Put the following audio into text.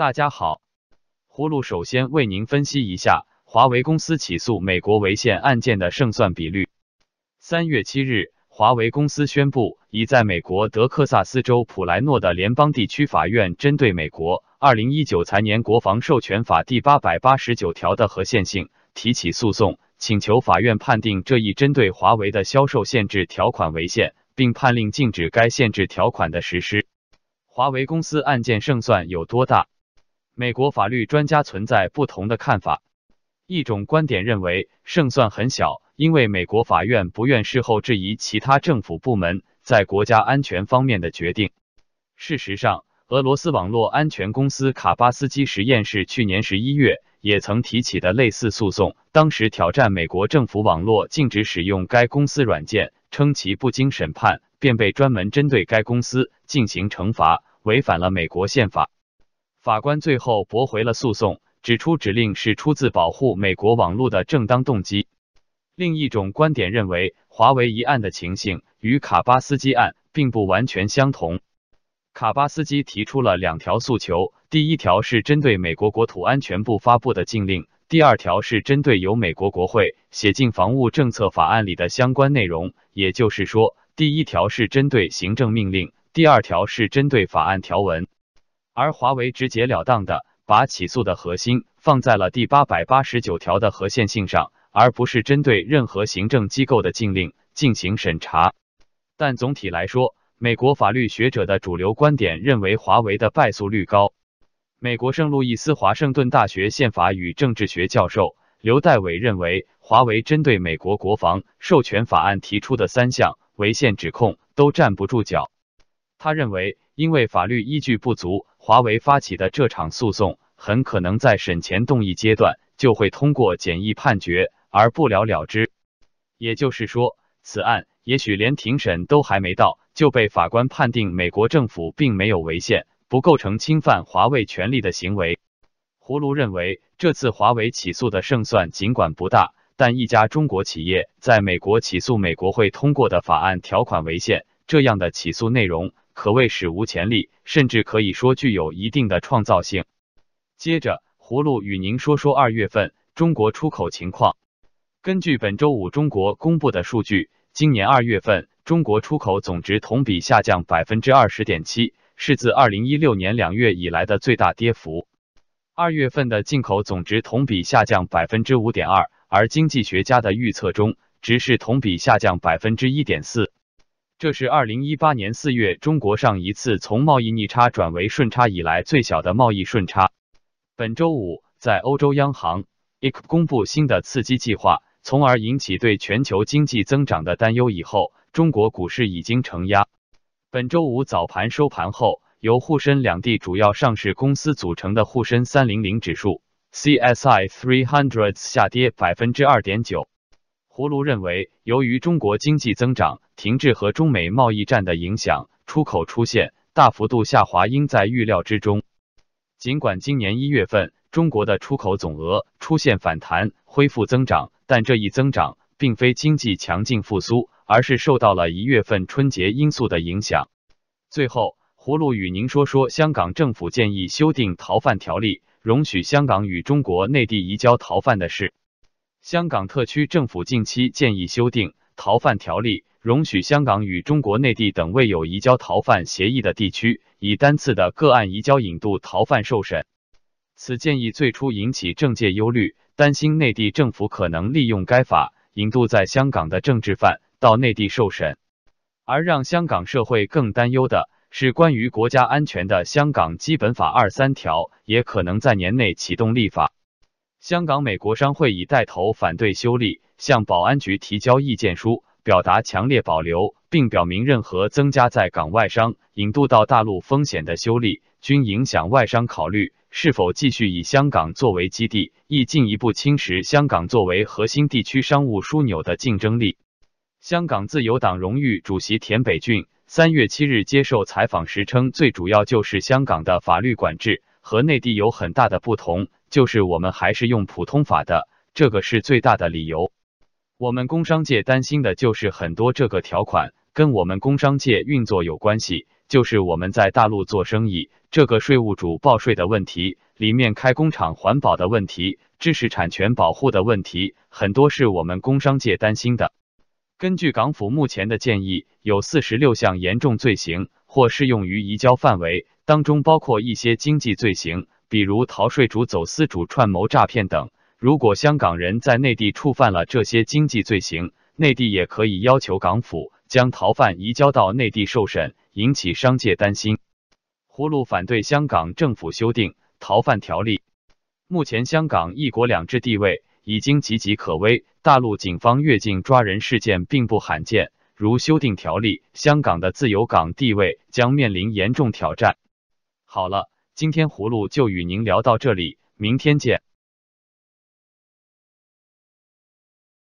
大家好，葫芦首先为您分析一下华为公司起诉美国违宪案件的胜算比率。三月七日，华为公司宣布，已在美国德克萨斯州普莱诺的联邦地区法院针对美国二零一九财年国防授权法第八百八十九条的合宪性提起诉讼，请求法院判定这一针对华为的销售限制条款违宪，并判令禁止该限制条款的实施。华为公司案件胜算有多大？美国法律专家存在不同的看法。一种观点认为胜算很小，因为美国法院不愿事后质疑其他政府部门在国家安全方面的决定。事实上，俄罗斯网络安全公司卡巴斯基实验室去年十一月也曾提起的类似诉讼，当时挑战美国政府网络禁止使用该公司软件，称其不经审判便被专门针对该公司进行惩罚，违反了美国宪法。法官最后驳回了诉讼。指出指令是出自保护美国网络的正当动机。另一种观点认为，华为一案的情形与卡巴斯基案并不完全相同。卡巴斯基提出了两条诉求，第一条是针对美国国土安全部发布的禁令，第二条是针对由美国国会写进防务政策法案里的相关内容。也就是说，第一条是针对行政命令，第二条是针对法案条文。而华为直截了当的。把起诉的核心放在了第八百八十九条的合宪性上，而不是针对任何行政机构的禁令进行审查。但总体来说，美国法律学者的主流观点认为华为的败诉率高。美国圣路易斯华盛顿大学宪法与政治学教授刘代伟认为，华为针对美国国防授权法案提出的三项违宪指控都站不住脚。他认为，因为法律依据不足。华为发起的这场诉讼很可能在审前动议阶段就会通过简易判决而不了了之，也就是说，此案也许连庭审都还没到就被法官判定美国政府并没有违宪，不构成侵犯华为权利的行为。葫芦认为，这次华为起诉的胜算尽管不大，但一家中国企业在美国起诉美国会通过的法案条款违宪，这样的起诉内容。可谓史无前例，甚至可以说具有一定的创造性。接着，葫芦与您说说二月份中国出口情况。根据本周五中国公布的数据，今年二月份中国出口总值同比下降百分之二十点七，是自二零一六年两月以来的最大跌幅。二月份的进口总值同比下降百分之五点二，而经济学家的预测中，值是同比下降百分之一点四。这是二零一八年四月中国上一次从贸易逆差转为顺差以来最小的贸易顺差。本周五，在欧洲央行 e c 公布新的刺激计划，从而引起对全球经济增长的担忧以后，中国股市已经承压。本周五早盘收盘后，由沪深两地主要上市公司组成的沪深三零零指数 CSI three hundred 下跌百分之二点九。葫芦认为，由于中国经济增长停滞和中美贸易战的影响，出口出现大幅度下滑，应在预料之中。尽管今年一月份中国的出口总额出现反弹，恢复增长，但这一增长并非经济强劲复苏，而是受到了一月份春节因素的影响。最后，葫芦与您说说香港政府建议修订逃犯条例，容许香港与中国内地移交逃犯的事。香港特区政府近期建议修订逃犯条例，容许香港与中国内地等未有移交逃犯协议的地区，以单次的个案移交引渡逃犯受审。此建议最初引起政界忧虑，担心内地政府可能利用该法引渡在香港的政治犯到内地受审。而让香港社会更担忧的是，关于国家安全的香港基本法二三条也可能在年内启动立法。香港美国商会已带头反对修例，向保安局提交意见书，表达强烈保留，并表明任何增加在港外商引渡到大陆风险的修例，均影响外商考虑是否继续以香港作为基地，亦进一步侵蚀香港作为核心地区商务枢纽的竞争力。香港自由党荣誉主席田北俊三月七日接受采访时称，最主要就是香港的法律管制和内地有很大的不同。就是我们还是用普通法的，这个是最大的理由。我们工商界担心的就是很多这个条款跟我们工商界运作有关系，就是我们在大陆做生意，这个税务主报税的问题，里面开工厂环保的问题，知识产权保护的问题，很多是我们工商界担心的。根据港府目前的建议，有四十六项严重罪行或适用于移交范围，当中包括一些经济罪行，比如逃税主、走私主、串谋诈骗等。如果香港人在内地触犯了这些经济罪行，内地也可以要求港府将逃犯移交到内地受审，引起商界担心。葫芦反对香港政府修订逃犯条例。目前香港一国两制地位。已经岌岌可危，大陆警方越境抓人事件并不罕见。如修订条例，香港的自由港地位将面临严重挑战。好了，今天葫芦就与您聊到这里，明天见。